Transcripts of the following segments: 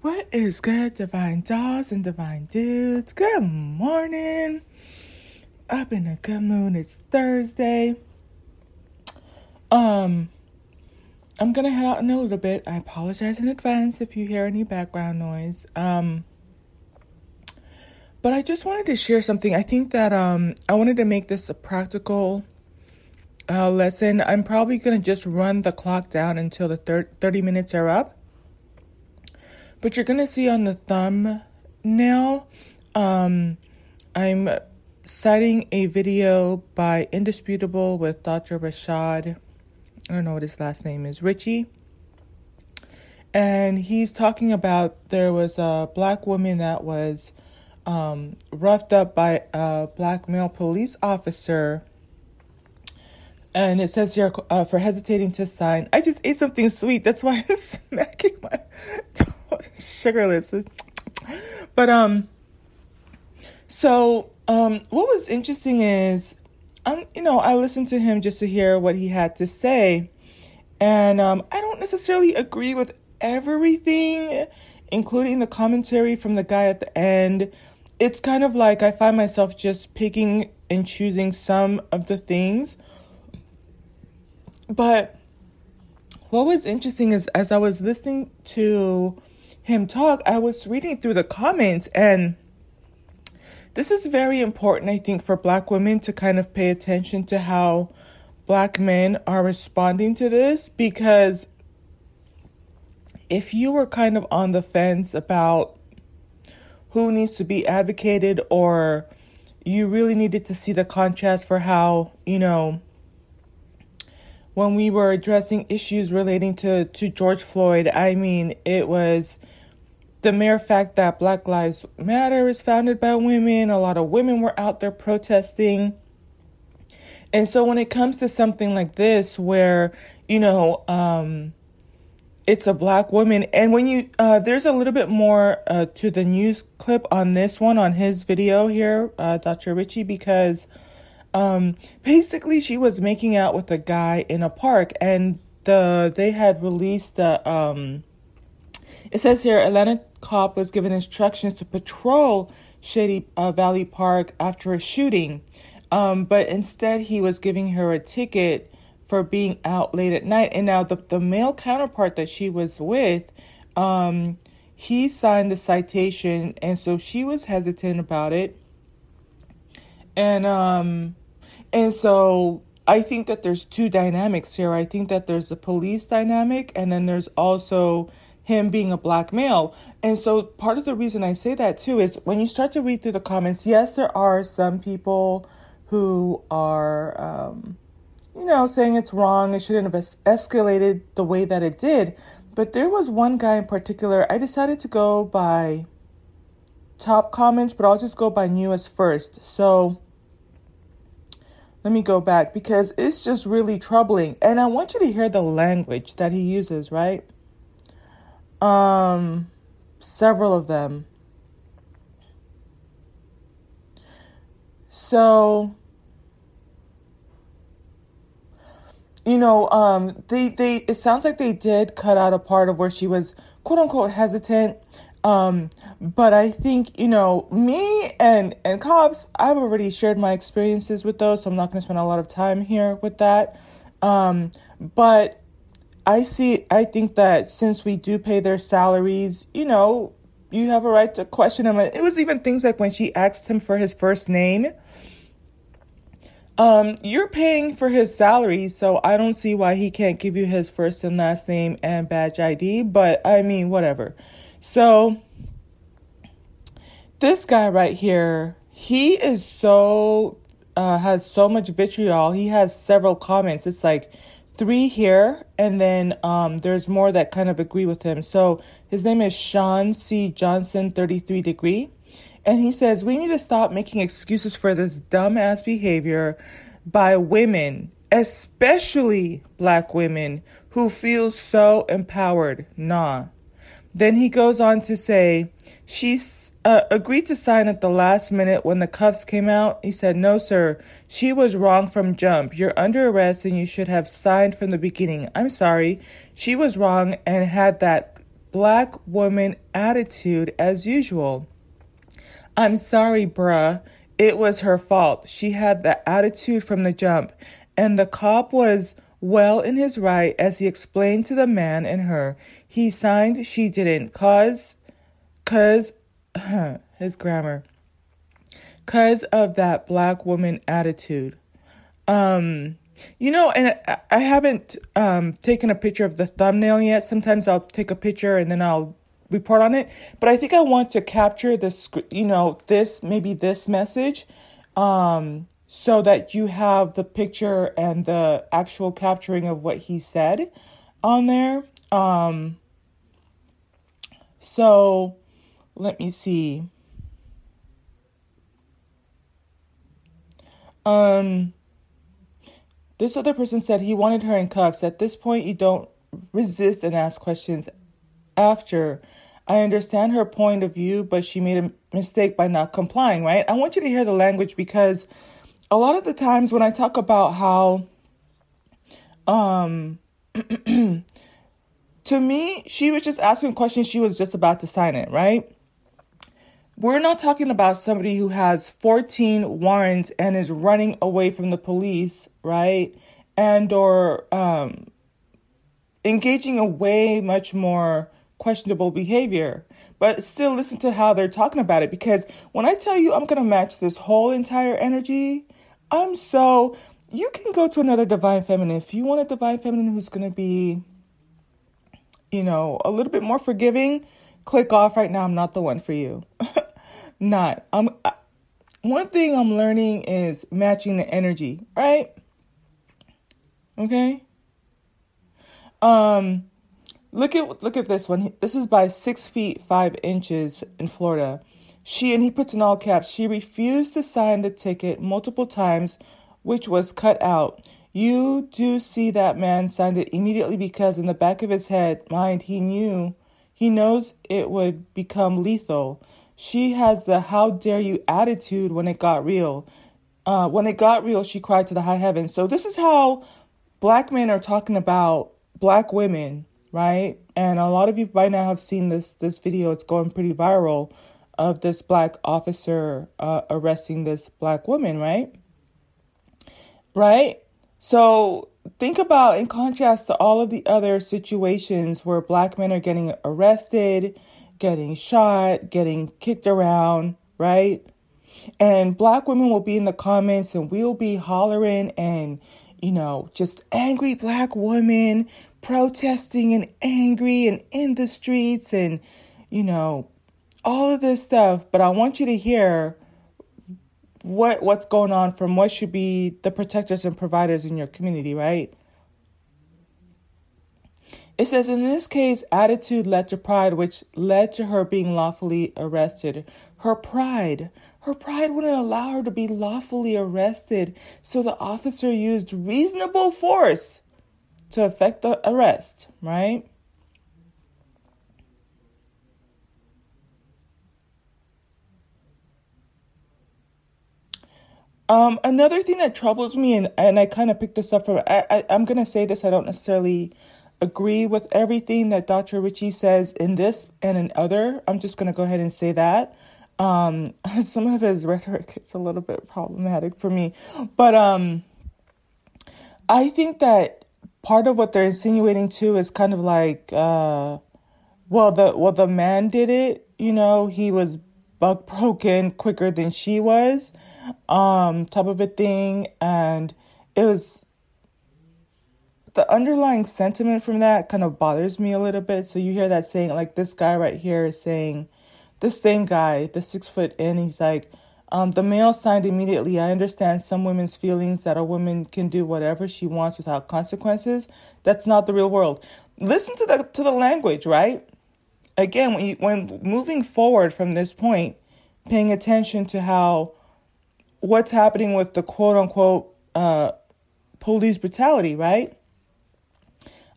What is good, divine dolls and divine dudes? Good morning. Up in a good mood. It's Thursday. Um, I'm gonna head out in a little bit. I apologize in advance if you hear any background noise. Um, but I just wanted to share something. I think that um, I wanted to make this a practical uh, lesson. I'm probably gonna just run the clock down until the thir- 30 minutes are up but you're going to see on the thumbnail, um, I'm citing a video by Indisputable with Dr. Rashad. I don't know what his last name is, Richey. And he's talking about there was a black woman that was um, roughed up by a black male police officer. And it says here uh, for hesitating to sign. I just ate something sweet. That's why I'm smacking my sugar lips. But um so um what was interesting is um you know, I listened to him just to hear what he had to say. And um I don't necessarily agree with everything, including the commentary from the guy at the end. It's kind of like I find myself just picking and choosing some of the things. But what was interesting is as I was listening to him talk, I was reading through the comments and this is very important, I think, for black women to kind of pay attention to how black men are responding to this because if you were kind of on the fence about who needs to be advocated or you really needed to see the contrast for how, you know, when we were addressing issues relating to, to George Floyd, I mean, it was the mere fact that Black Lives Matter is founded by women, a lot of women were out there protesting. And so when it comes to something like this, where, you know, um, it's a black woman, and when you, uh, there's a little bit more uh, to the news clip on this one, on his video here, uh, Dr. Richey, because um, basically she was making out with a guy in a park, and the they had released the, um, it says here Atlanta cop was given instructions to patrol Shady uh, Valley Park after a shooting, um, but instead he was giving her a ticket for being out late at night. And now the, the male counterpart that she was with, um, he signed the citation, and so she was hesitant about it. And um, and so I think that there's two dynamics here. I think that there's the police dynamic, and then there's also him being a black male. And so part of the reason I say that too is when you start to read through the comments, yes, there are some people who are, um, you know, saying it's wrong, it shouldn't have es- escalated the way that it did. But there was one guy in particular, I decided to go by top comments, but I'll just go by newest first. So let me go back because it's just really troubling. And I want you to hear the language that he uses, right? Um, several of them. So, you know, um, they they it sounds like they did cut out a part of where she was quote unquote hesitant. Um, but I think you know me and and cops. I've already shared my experiences with those, so I'm not going to spend a lot of time here with that. Um, but I see, I think that since we do pay their salaries, you know, you have a right to question him. It was even things like when she asked him for his first name. Um, you're paying for his salary, so I don't see why he can't give you his first and last name and badge ID, but I mean, whatever. So, this guy right here, he is so, uh, has so much vitriol. He has several comments. It's like, three here, and then um, there's more that kind of agree with him. So his name is Sean C. Johnson, 33 degree. And he says, We need to stop making excuses for this dumbass behavior by women, especially black women, who feel so empowered. Nah. Then he goes on to say, She's uh, agreed to sign at the last minute when the cuffs came out. He said, No, sir, she was wrong from jump. You're under arrest and you should have signed from the beginning. I'm sorry. She was wrong and had that black woman attitude as usual. I'm sorry, bruh. It was her fault. She had the attitude from the jump, and the cop was well in his right as he explained to the man and her. He signed, she didn't, cause, cause, his grammar, cause of that black woman attitude. Um, you know, and I haven't um, taken a picture of the thumbnail yet. Sometimes I'll take a picture and then I'll report on it. But I think I want to capture this, you know, this, maybe this message, um, so that you have the picture and the actual capturing of what he said on there. Um, so let me see. Um, this other person said he wanted her in cuffs. At this point, you don't resist and ask questions after. I understand her point of view, but she made a mistake by not complying, right? I want you to hear the language because a lot of the times when I talk about how, um, to me, she was just asking questions, she was just about to sign it, right? We're not talking about somebody who has 14 warrants and is running away from the police, right? And or um, engaging a way much more questionable behavior. But still listen to how they're talking about it because when I tell you I'm going to match this whole entire energy, I'm so you can go to another divine feminine if you want a divine feminine who's going to be you know, a little bit more forgiving, click off right now. I'm not the one for you. not. I'm one thing I'm learning is matching the energy, right? Okay? Um look at look at this one. This is by six feet five inches in Florida. She and he puts in all caps, she refused to sign the ticket multiple times, which was cut out. You do see that man signed it immediately because in the back of his head, mind, he knew he knows it would become lethal. She has the how dare you attitude when it got real. Uh, when it got real, she cried to the high heavens. So, this is how black men are talking about black women, right? And a lot of you by now have seen this this video. It's going pretty viral of this black officer uh, arresting this black woman, right? Right? So think about in contrast to all of the other situations where black men are getting arrested getting shot, getting kicked around, right? And black women will be in the comments and we'll be hollering and, you know, just angry black women protesting and angry and in the streets and, you know, all of this stuff. But I want you to hear what what's going on from what should be the protectors and providers in your community, right? It says, in this case, attitude led to pride, which led to her being lawfully arrested. Her pride, her pride wouldn't allow her to be lawfully arrested, so the officer used reasonable force to effect the arrest, right? Um, another thing that troubles me, and, and I kind of picked this up from, I, I, I'm going to say this, I don't necessarily agree with everything that Dr. Richey says in this and in other. I'm just going to go ahead and say that. Um, some of his rhetoric is a little bit problematic for me, but um, I think that part of what they're insinuating too is kind of like, uh, well, the well the man did it. You know, he was buck broken quicker than she was, um, type of a thing, and it was the underlying sentiment from that kind of bothers me a little bit. So you hear that saying, like this guy right here is saying, this same guy, the six foot in, he's like, um, the male signed immediately. I understand some women's feelings that a woman can do whatever she wants without consequences. That's not the real world. Listen to the to the language, right? Again, when you, when moving forward from this point, paying attention to how what's happening with the quote unquote uh, police brutality, right?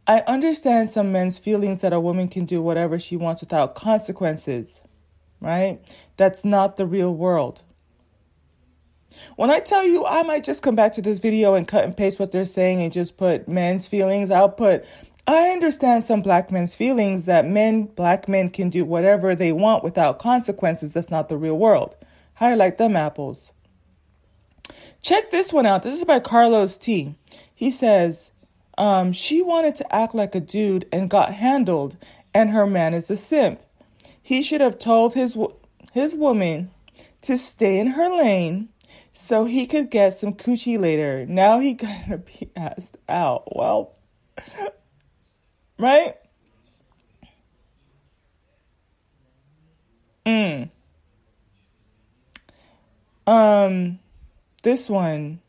I understand some men's feelings that a woman can do whatever she wants without consequences, right? That's not the real world. When I tell you, I might just come back to this video and cut and paste what they're saying and just put men's feelings. I'll put, I understand some black men's feelings that men, black men can do whatever they want without consequences. That's not the real world. How do you like them apples? Check this one out. This is by Carlos T. He says, um, she wanted to act like a dude and got handled, and her man is a simp. He should have told his his woman to stay in her lane so he could get some coochie later. Now he gotta be asked out. Well, right? Mm. Um, this one.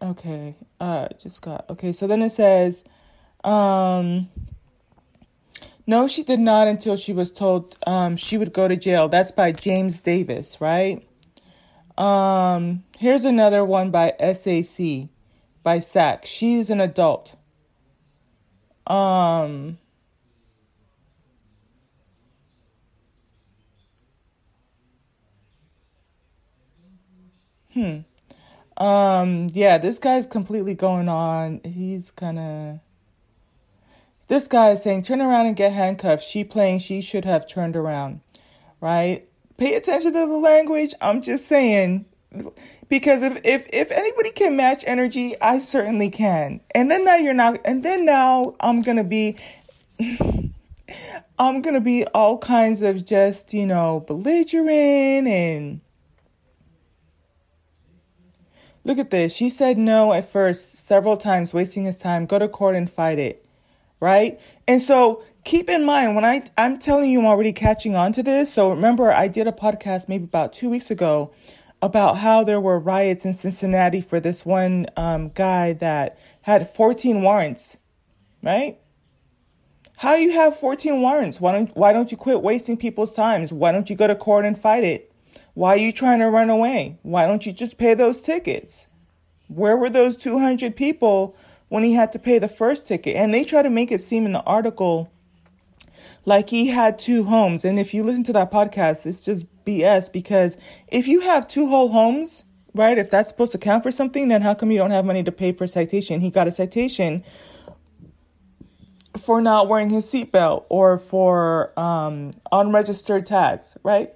Okay, uh, just got okay. So then it says, um, no, she did not until she was told um, she would go to jail. That's by James Davis, right? Um, here's another one by SAC, by SAC. She's an adult. Um, hmm. Um, yeah, this guy's completely going on. He's kind of. This guy is saying, turn around and get handcuffed. She playing, she should have turned around, right? Pay attention to the language. I'm just saying, because if, if, if anybody can match energy, I certainly can. And then now you're not, and then now I'm to be, I'm to be all kinds of just, you know, belligerent and, Look at this. She said no at first several times, wasting his time. Go to court and fight it. Right? And so keep in mind when I I'm telling you I'm already catching on to this. So remember I did a podcast maybe about 2 weeks ago about how there were riots in Cincinnati for this one um, guy that had 14 warrants, right? How you have 14 warrants? Why don't why don't you quit wasting people's times? Why don't you go to court and fight it? Why are you trying to run away? Why don't you just pay those tickets? Where were those 200 people when he had to pay the first ticket? And they try to make it seem in the article like he had two homes. And if you listen to that podcast, it's just BS because if you have two whole homes, right, if that's supposed to count for something, then how come you don't have money to pay for a citation? He got a citation for not wearing his seatbelt or for um, unregistered tags, right?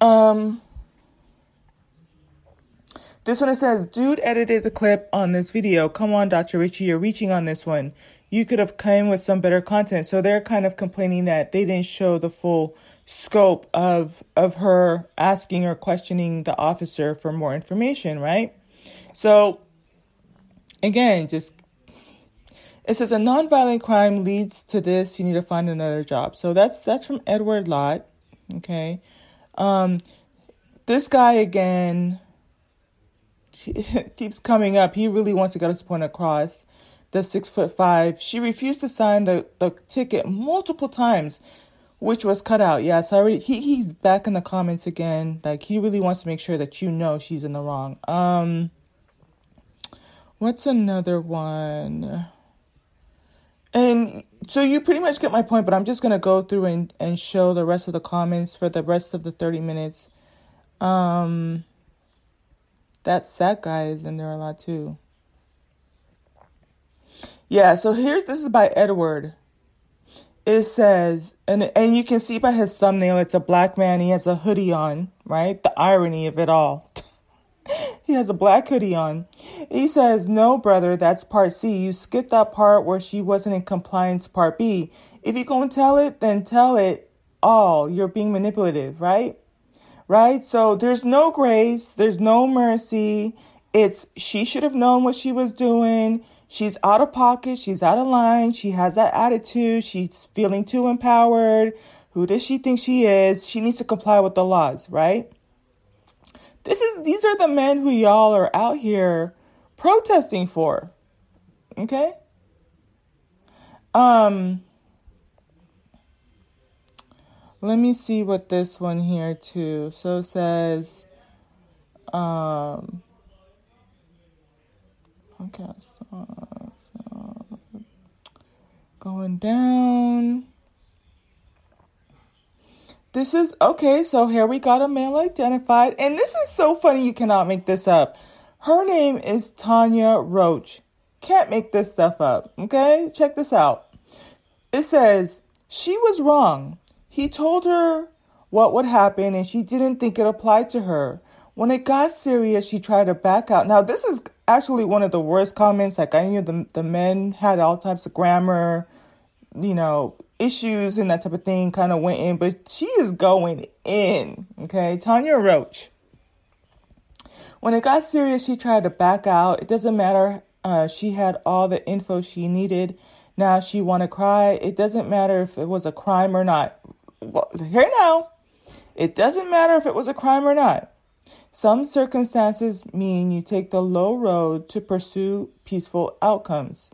Um, this one it says, dude edited the clip on this video. Come on, Dr. Richey, you're reaching on this one. You could have come with some better content. So they're kind of complaining that they didn't show the full scope of of her asking or questioning the officer for more information, right? So again, just it says a nonviolent crime leads to this. You need to find another job. So that's that's from Edward Lott. Okay. Um, this guy again keeps coming up. He really wants to get his point across. The six foot five. She refused to sign the, the ticket multiple times, which was cut out. Yeah, so already he, he's back in the comments again. Like he really wants to make sure that you know she's in the wrong. Um what's another one? And so you pretty much get my point, but I'm just gonna go through and, and show the rest of the comments for the rest of the 30 minutes. Um that sad guy is in there a lot too. Yeah, so here's this is by Edward. It says, and and you can see by his thumbnail, it's a black man. He has a hoodie on, right? The irony of it all. he has a black hoodie on. He says, No, brother, that's part C. You skipped that part where she wasn't in compliance, part B. If you're going to tell it, then tell it all. You're being manipulative, right? Right? So there's no grace, there's no mercy. It's she should have known what she was doing. She's out of pocket, she's out of line, she has that attitude, she's feeling too empowered. Who does she think she is? She needs to comply with the laws, right? This is these are the men who y'all are out here protesting for. Okay? Um let me see what this one here too. So says um okay so, so, going down this is okay, so here we got a male identified, and this is so funny, you cannot make this up. Her name is Tanya Roach. Can't make this stuff up, okay? Check this out. It says, she was wrong. He told her what would happen and she didn't think it applied to her. When it got serious, she tried to back out. Now, this is actually one of the worst comments. Like, I knew the, the men had all types of grammar, you know, issues and that type of thing kind of went in, but she is going in. Okay. Tanya Roach. When it got serious, she tried to back out. It doesn't matter. Uh, she had all the info she needed. Now she want to cry. It doesn't matter if it was a crime or not. Well, here now. It doesn't matter if it was a crime or not. Some circumstances mean you take the low road to pursue peaceful outcomes.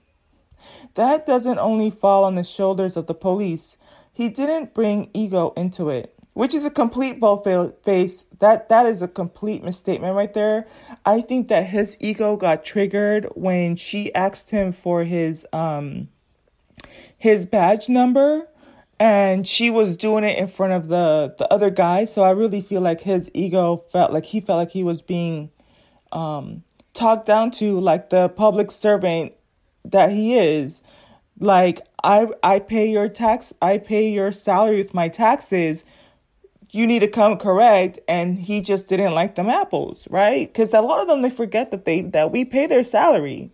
That doesn't only fall on the shoulders of the police. He didn't bring ego into it, which is a complete both face. That that is a complete misstatement right there. I think that his ego got triggered when she asked him for his um his badge number and she was doing it in front of the the other guy so i really feel like his ego felt like he felt like he was being um talked down to like the public servant that he is like i i pay your tax i pay your salary with my taxes you need to come correct and he just didn't like them apples right because a lot of them they forget that they that we pay their salary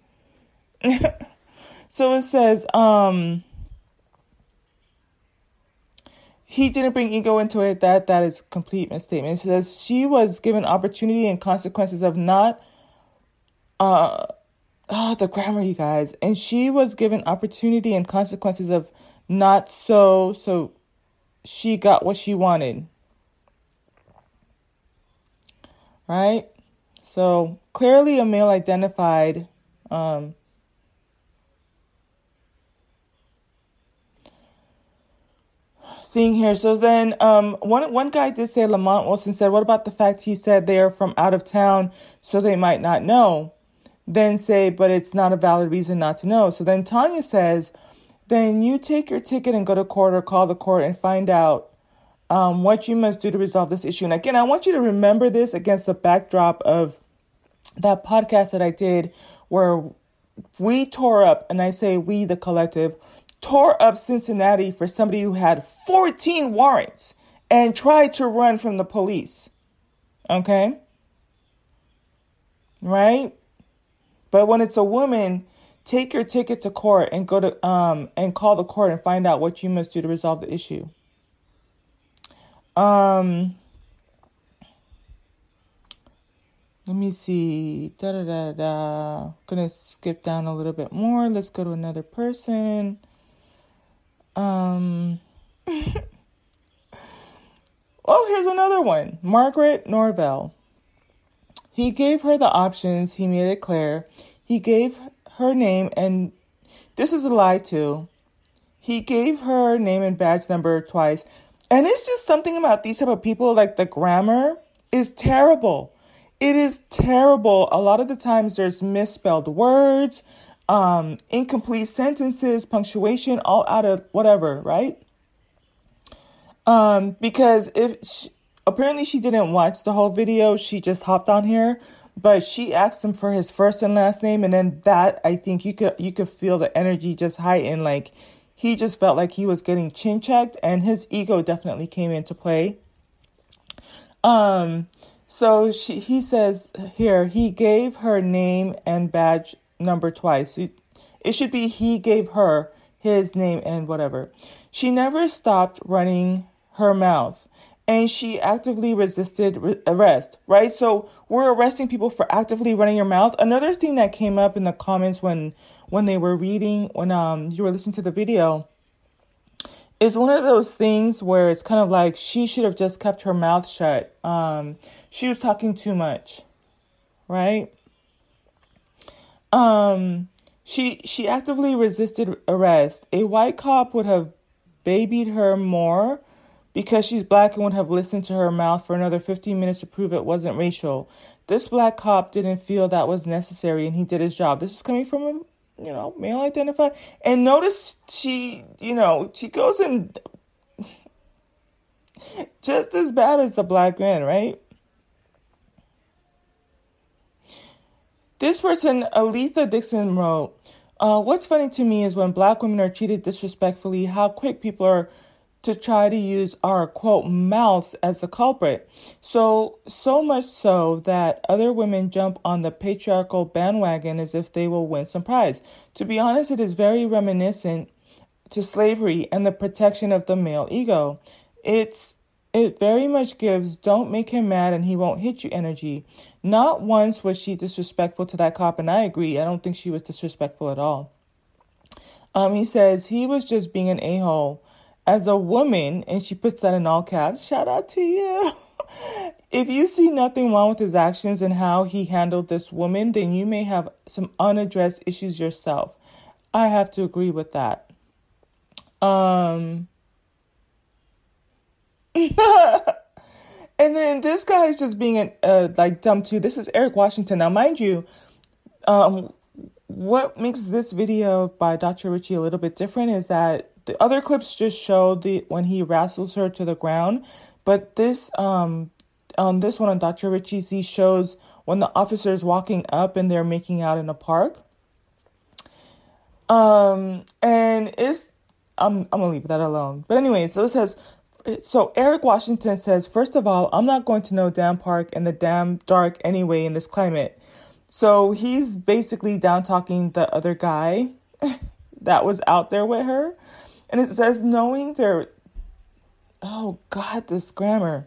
so it says um he didn't bring ego into it. That that is complete misstatement. It says she was given opportunity and consequences of not uh oh the grammar you guys. And she was given opportunity and consequences of not so so she got what she wanted. Right? So clearly a male identified um thing here. So then, um, one one guy did say Lamont Wilson said, "What about the fact he said they are from out of town, so they might not know?" Then say, "But it's not a valid reason not to know." So then Tanya says, "Then you take your ticket and go to court or call the court and find out." Um, what you must do to resolve this issue. And again, I want you to remember this against the backdrop of that podcast that I did where we tore up, and I say we, the collective, tore up Cincinnati for somebody who had 14 warrants and tried to run from the police. Okay? Right? But when it's a woman, take your ticket to court and go to um and call the court and find out what you must do to resolve the issue. Um let me see. Da da da da. Gonna skip down a little bit more. Let's go to another person. Um, oh, here's another one Margaret Norvell. He gave her the options, he made it clear. He gave her name, and this is a lie too. He gave her name and badge number twice. And it's just something about these type of people, like the grammar is terrible. It is terrible. A lot of the times there's misspelled words um, incomplete sentences, punctuation, all out of whatever, right? Um, because if she, apparently she didn't watch the whole video, she just hopped on here, but she asked him for his first and last name, and then that I think you could you could feel the energy just heighten, like he just felt like he was getting chin checked, and his ego definitely came into play. Um, so she he says here he gave her name and badge number twice. It, it should be he gave her his name and whatever. She never stopped running her mouth and she actively resisted arrest, right? So we're arresting people for actively running your mouth. Another thing that came up in the comments when when they were reading when um you were listening to the video is one of those things where it's kind of like she should have just kept her mouth shut. Um she was talking too much, right? Um, she she actively resisted arrest. A white cop would have babied her more because she's black and would have listened to her mouth for another 15 minutes to prove it wasn't racial. This black cop didn't feel that was necessary and he did his job. This is coming from a you know, male identified. And notice she, you know, she goes and just as bad as the black man, right? This person, Aletha Dixon, wrote, uh, What's funny to me is when black women are treated disrespectfully, how quick people are to try to use our quote mouths as the culprit. So, so much so that other women jump on the patriarchal bandwagon as if they will win some prize. To be honest, it is very reminiscent to slavery and the protection of the male ego. It's it very much gives don't make him mad and he won't hit you energy. Not once was she disrespectful to that cop, and I agree. I don't think she was disrespectful at all. Um, he says he was just being an a hole as a woman, and she puts that in all caps, shout out to you. if you see nothing wrong with his actions and how he handled this woman, then you may have some unaddressed issues yourself. I have to agree with that. Um and then this guy is just being an, uh, like dumb too. This is Eric Washington. Now, mind you, um, what makes this video by Dr. Richey a little bit different is that the other clips just show the when he wrestles her to the ground, but this um on this one on Dr. Richey's he shows when the officer is walking up and they're making out in a park. Um and it's I'm I'm gonna leave that alone. But anyway, so it says so Eric Washington says, first of all, I'm not going to know damn park in the damn dark anyway in this climate. So he's basically down talking the other guy that was out there with her. And it says, knowing their, oh God, this grammar.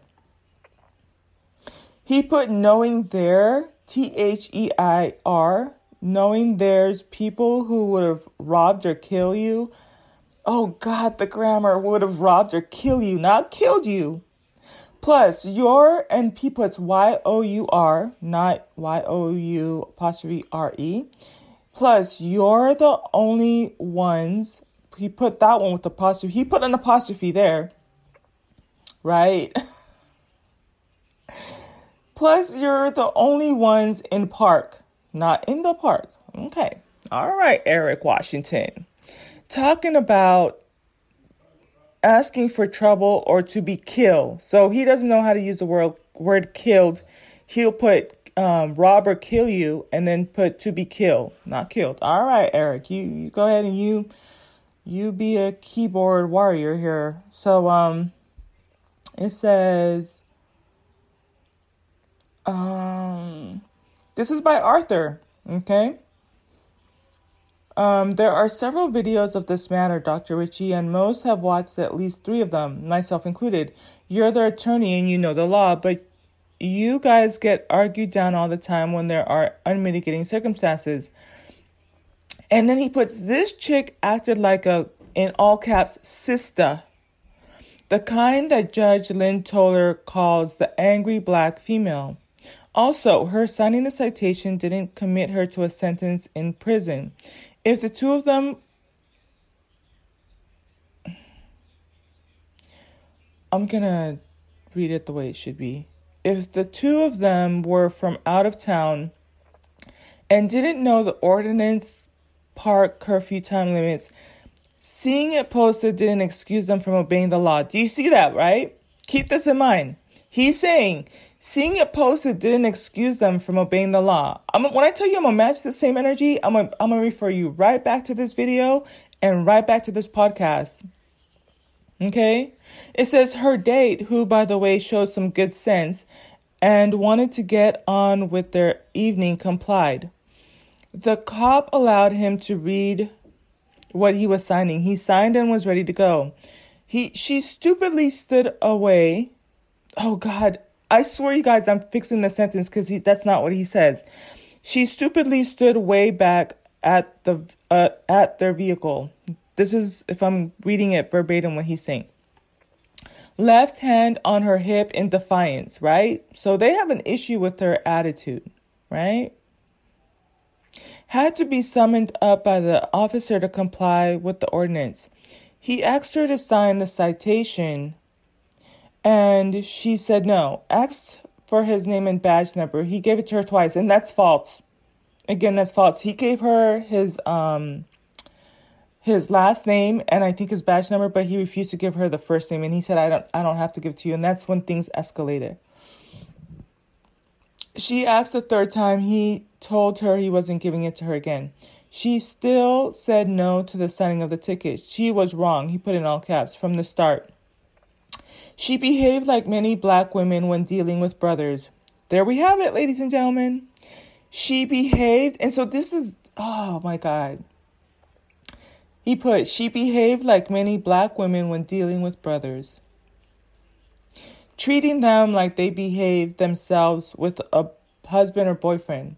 He put knowing their, T H E I R, knowing there's people who would have robbed or kill you. Oh God, the grammar would have robbed or kill you, not killed you. Plus, your and P puts Y O U R, not Y O U apostrophe R E. Plus, you're the only ones he put that one with apostrophe. He put an apostrophe there, right? Plus, you're the only ones in park, not in the park. Okay. All right, Eric Washington. Talking about asking for trouble or to be killed. So he doesn't know how to use the word word killed. He'll put um, rob or kill you and then put to be killed, not killed. All right, Eric, you, you go ahead and you you be a keyboard warrior here. So um it says um this is by Arthur, okay? Um, there are several videos of this matter, Dr. Richey, and most have watched at least three of them, myself included. You're the attorney and you know the law, but you guys get argued down all the time when there are unmitigating circumstances. And then he puts this chick acted like a, in all caps, sister. The kind that Judge Lynn Toler calls the angry black female. Also, her signing the citation didn't commit her to a sentence in prison. If the two of them I'm gonna read it the way it should be. If the two of them were from out of town and didn't know the ordinance park curfew time limits. Seeing it posted didn't excuse them from obeying the law. Do you see that, right? Keep this in mind. He's saying seeing it posted didn't excuse them from obeying the law. I'm, when I tell you I'm gonna match the same energy, I'm gonna, I'm gonna refer you right back to this video and right back to this podcast. Okay? It says her date, who by the way showed some good sense and wanted to get on with their evening, complied. The cop allowed him to read what he was signing. He signed and was ready to go. He she stupidly stood away. Oh god, I swear you guys I'm fixing the sentence he that's not what he says. She stupidly stood way back at the uh, at their vehicle. This is if I'm reading it verbatim what he's saying. Left hand on her hip in defiance, right? So they have an issue with her attitude, right? had to be summoned up by the officer to comply with the ordinance. He asked her to sign the citation, and she said no. Asked for his name and badge number. He gave it to her twice, and that's false. Again, that's false. He gave her his um his last name and I think his badge number, but he refused to give her the first name, and he said, "I don't, I don't have to give it to you." And that's when things escalated. She asked the third time. He told her he wasn't giving it to her again. She still said no to the signing of the ticket. She was wrong. He put in all caps from the start. She behaved like many black women when dealing with brothers. There we have it, ladies and gentlemen. She behaved, and so this is, oh my God. He put, she behaved like many black women when dealing with brothers, treating them like they behaved themselves with a husband or boyfriend.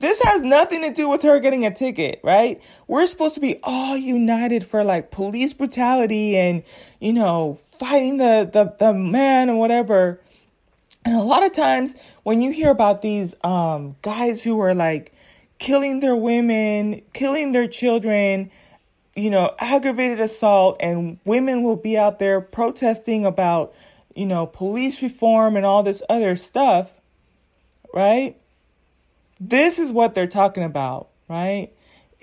This has nothing to do with her getting a ticket, right? We're supposed to be all united for like police brutality and, you know, fighting the, the, the man and whatever. And a lot of times when you hear about these um, guys who are like killing their women, killing their children, you know, aggravated assault, and women will be out there protesting about, you know, police reform and all this other stuff, right? This is what they're talking about, right?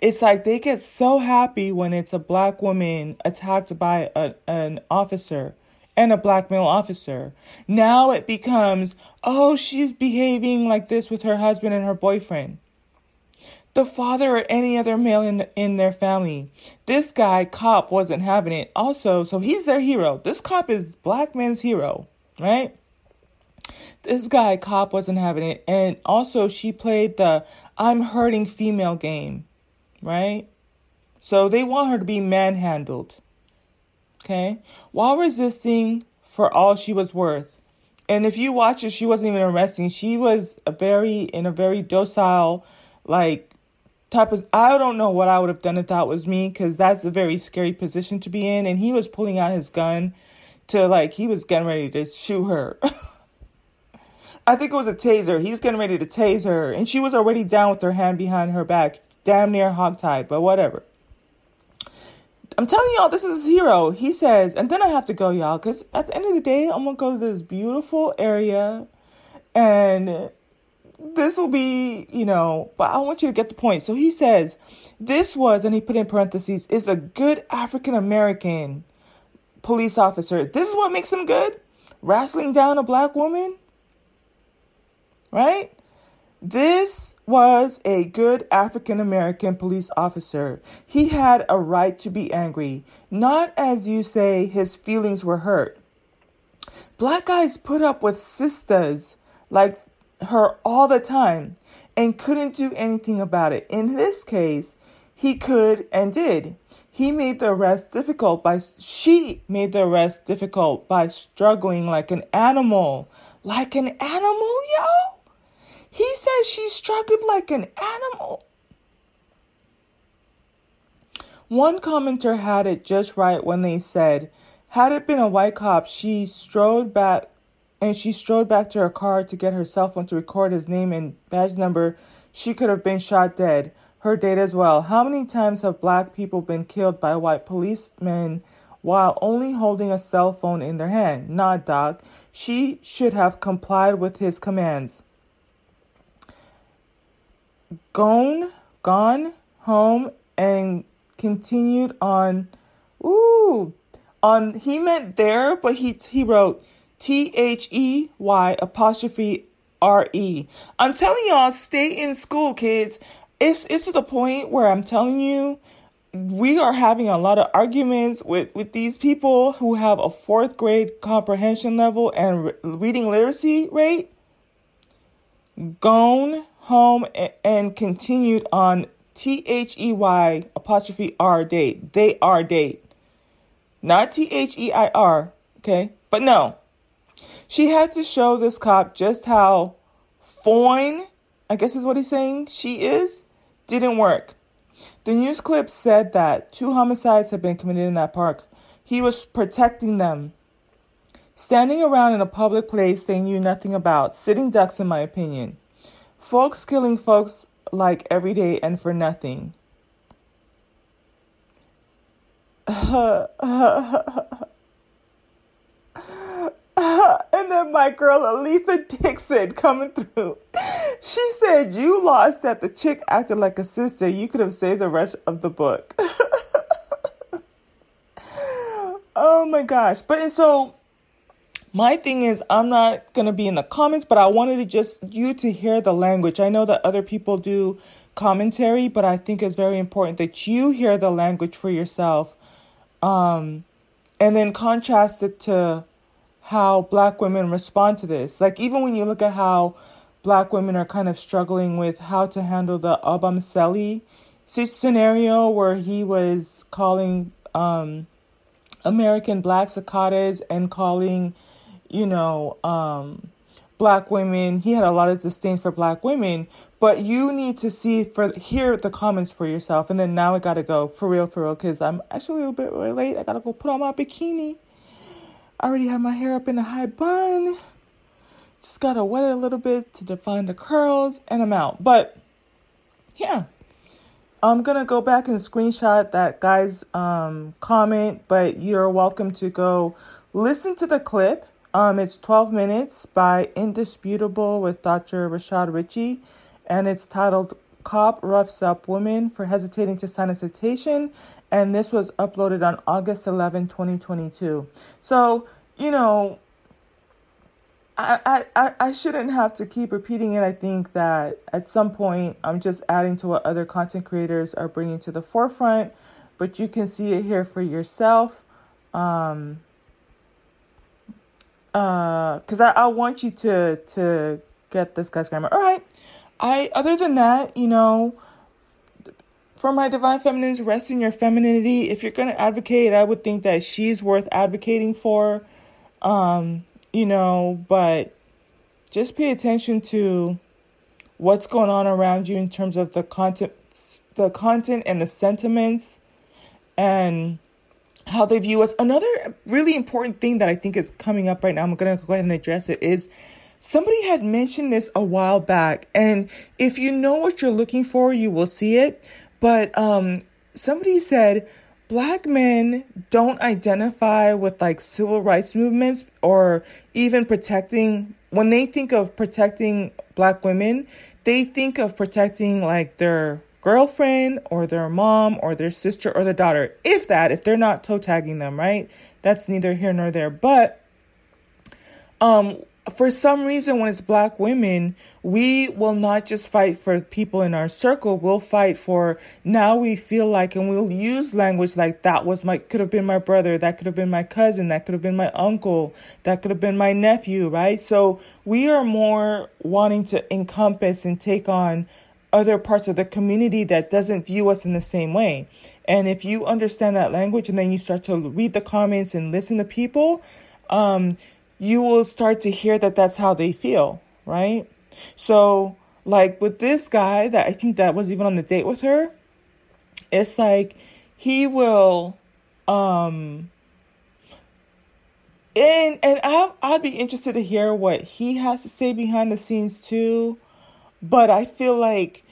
It's like they get so happy when it's a black woman attacked by a, an officer and a black male officer. Now it becomes, oh, she's behaving like this with her husband and her boyfriend. The father or any other male in, in their family. This guy, cop, wasn't having it. Also, so he's their hero. This cop is black man's hero, right? this guy cop wasn't having it and also she played the i'm hurting female game right? So they want her to be manhandled okay? While resisting for all she was worth. And if you watch it she wasn't even arresting. She was a very in a very docile like type of i don't know what i would have done if that was me because that's a very scary position to be in. And he was pulling out his gun to like he was getting ready to shoot her. I think it was a taser. He was getting ready to tase her, and she was already down with her hand behind her back, damn near hogtied, but whatever. I'm telling y'all, this is his hero. He says, and then I have to go, y'all, because at the end of the day, I'm to go to this beautiful area, and this will be, you know, but I want you to get the point. So he says, this was, and he put in parentheses, is a good African American police officer. This is what makes him good? Wrestling down a black woman? right? This was a good African American police officer. He had a right to be angry, not as you say his feelings were hurt. Black guys put up with sisters like her all the time and couldn't do anything about it. In this case, he could and did. He made the arrest difficult by she made the arrest difficult by struggling like an animal. Like an animal, yo? He says she struggled like an animal. One commenter had it just right when they said, had it been a white cop, she strode back and she strode back to her car to get her cell phone to record his name and badge number. She could have been shot dead. Her date as well. How many times have black people been killed by white policemen while only holding a cell phone in their hand? Not Doc. She should have complied with his commands gone, gone home and continued on. Ooh, on he meant there, but he he wrote T H E Y apostrophe R E. I'm telling y'all, stay in school, kids. It's it's to the point where I'm telling you, we are having a lot of arguments with with these people who have a fourth grade comprehension level and re- reading literacy rate. Gone home and continued on T H E Y apostrophe R date. They are date. Not T H E I R, okay? But no. She had to show this cop just how fine, I guess is what he's saying, she is. Didn't work. The news clip said that two homicides had been committed in that park. He was protecting them. Standing around in a public place they knew nothing about. Sitting ducks, in my opinion. Folks killing folks like every day and for nothing. and then my girl Aletha Dixon coming through. She said, You lost that the chick acted like a sister. You could have saved the rest of the book. oh my gosh. But and so my thing is i'm not going to be in the comments but i wanted to just you to hear the language. I know that other people do commentary but i think it's very important that you hear the language for yourself. Um, and then contrast it to how black women respond to this. Like even when you look at how black women are kind of struggling with how to handle the Obamseli scenario where he was calling um, American black cicadas and calling you know, um, black women. He had a lot of disdain for black women, but you need to see for hear the comments for yourself. And then now I gotta go for real, for real, because I'm actually a little bit late. I gotta go put on my bikini. I already have my hair up in a high bun. Just gotta wet it a little bit to define the curls, and I'm out. But yeah. I'm gonna go back and screenshot that guy's um, comment, but you're welcome to go listen to the clip um, it's 12 minutes by Indisputable with Dr. Rashad Richey, and it's titled Cop Roughs Up Woman for Hesitating to Sign a Citation, and this was uploaded on August 11, 2022. So, you know, I, I, I shouldn't have to keep repeating it. I think that at some point I'm just adding to what other content creators are bringing to the forefront, but you can see it here for yourself. Um, because uh, I, I want you to to get this guy's grammar. All right. I other than that, you know, for my divine feminines, rest in your femininity. If you're gonna advocate, I would think that she's worth advocating for. Um, you know, but just pay attention to what's going on around you in terms of the content the content and the sentiments and how they view us. Another really important thing that I think is coming up right now, I'm going to go ahead and address it, is somebody had mentioned this a while back. And if you know what you're looking for, you will see it. But um, somebody said, Black men don't identify with like civil rights movements or even protecting, when they think of protecting Black women, they think of protecting like their girlfriend or their mom or their sister or the daughter. If that, if they're not toe tagging them, right? That's neither here nor there. But um for some reason when it's black women, we will not just fight for people in our circle, we'll fight for now we feel like and we'll use language like that was my could have been my brother, that could have been my cousin, that could have been my uncle, that could have been my nephew, right? So we are more wanting to encompass and take on other parts of the community that doesn't view us in the same way. And if you understand that language and then you start to read the comments and listen to people, um, you will start to hear that that's how they feel, right? So, like with this guy that I think that was even on the date with her, it's like he will, um, and and I I'd be interested to hear what he has to say behind the scenes too, but I feel like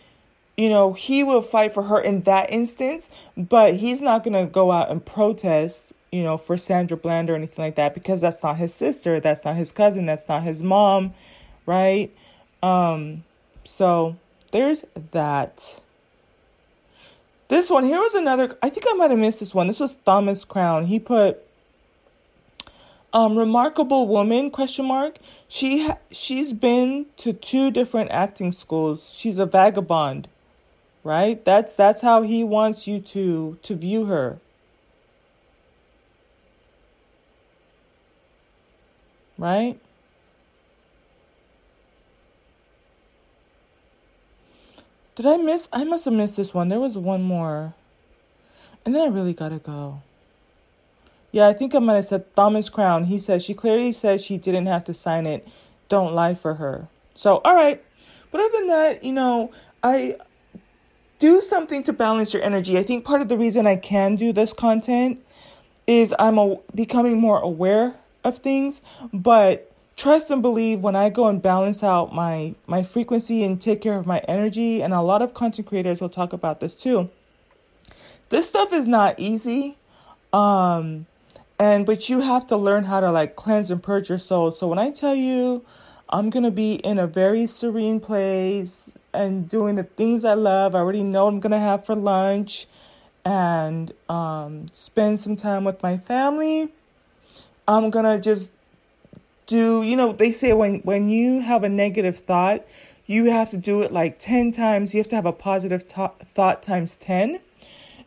you know, he will fight for her in that instance, but he's not going to go out and protest, you know, for Sandra Bland or anything like that because that's not his sister, that's not his cousin, that's not his mom, right? Um so there's that. This one here was another I think I might have missed this one. This was Thomas Crown. He put um remarkable woman question mark she ha- she's been to two different acting schools she's a vagabond right? That's that's how he wants you to to view her. Right? Did i miss i must have missed this one. There was one more. And then i really gotta go. Yeah i think i might have said thomas crown. He says she clearly said she didn't have to sign it. Don't lie for her. So all right. But other than that you know i do something to balance your energy. I think part of the reason I can do this content is I'm a, becoming more aware of things, but trust and believe when I go and balance out my my frequency and take care of my energy and a lot of content creators will talk about this too. This stuff is not easy. Um and but you have to learn how to like cleanse and purge your soul. So when I tell you I'm going to be in a very serene place and doing the things I love. I already know I'm going to have for lunch and um, spend some time with my family. I'm going to just do, you know, they say when, when you have a negative thought, you have to do it like 10 times. You have to have a positive thought times 10.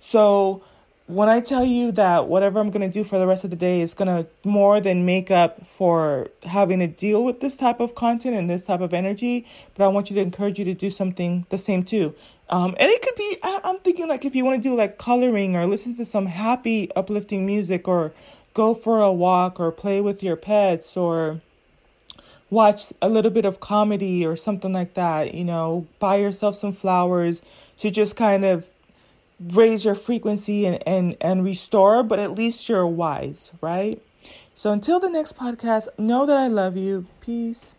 So when I tell you that whatever I'm going to do for the rest of the day is going to more than make up for having to deal with this type of content and this type of energy, but I want you to encourage you to do something the same too. Um, and it could be, I'm thinking like if you want to do like coloring or listen to some happy, uplifting music or go for a walk or play with your pets or watch a little bit of comedy or something like that, you know, buy yourself some flowers to just kind of raise your frequency and, and, and restore, but at least you're wise, right? So until the next podcast, know that I love you. Peace.